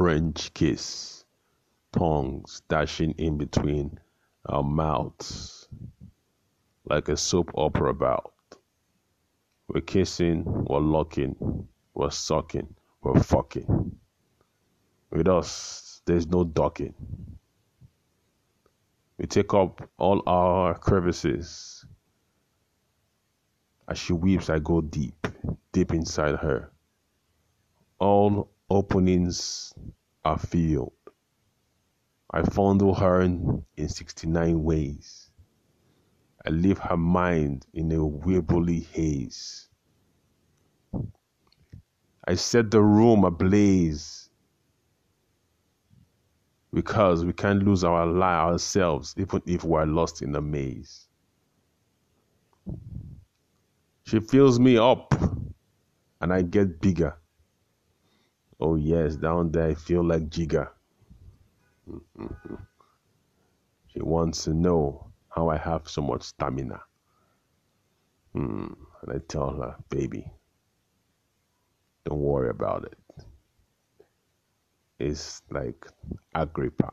French kiss, tongues dashing in between our mouths like a soap opera bout. We're kissing, we're locking, we're sucking, we're fucking. With us, there's no docking. We take up all our crevices. As she weeps, I go deep, deep inside her. All openings are filled. I fondle her in, in 69 ways. I leave her mind in a wibbly haze. I set the room ablaze because we can't lose our lie ourselves even if we're lost in a maze. She fills me up and I get bigger. Oh, yes, down there I feel like Jigga. She wants to know how I have so much stamina. Mm. And I tell her, baby, don't worry about it. It's like Agrippa.